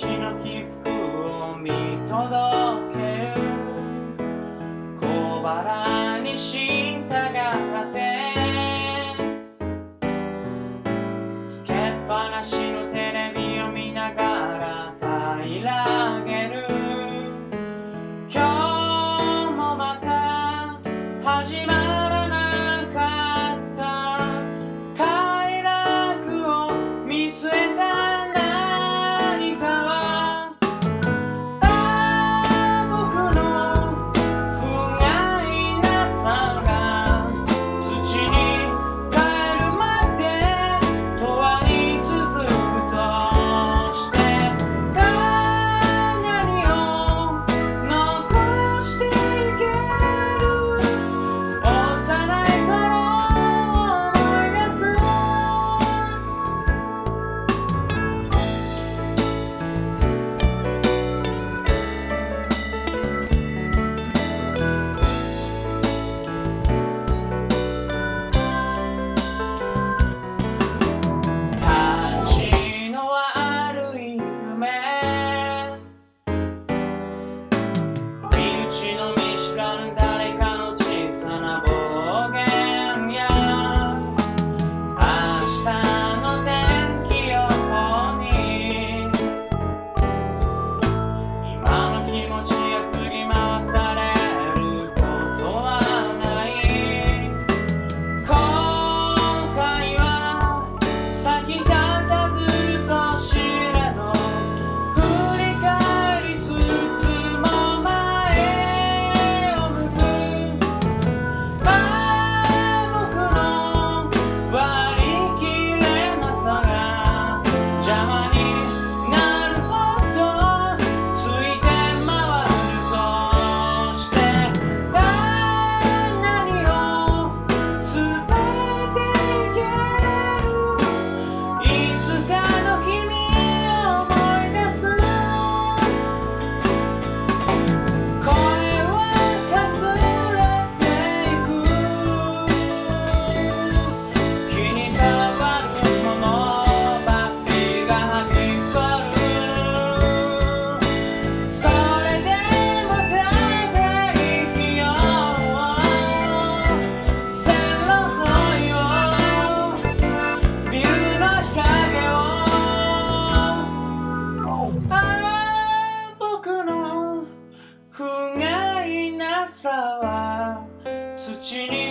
私の起伏を見届ける。小腹にしたがさは土に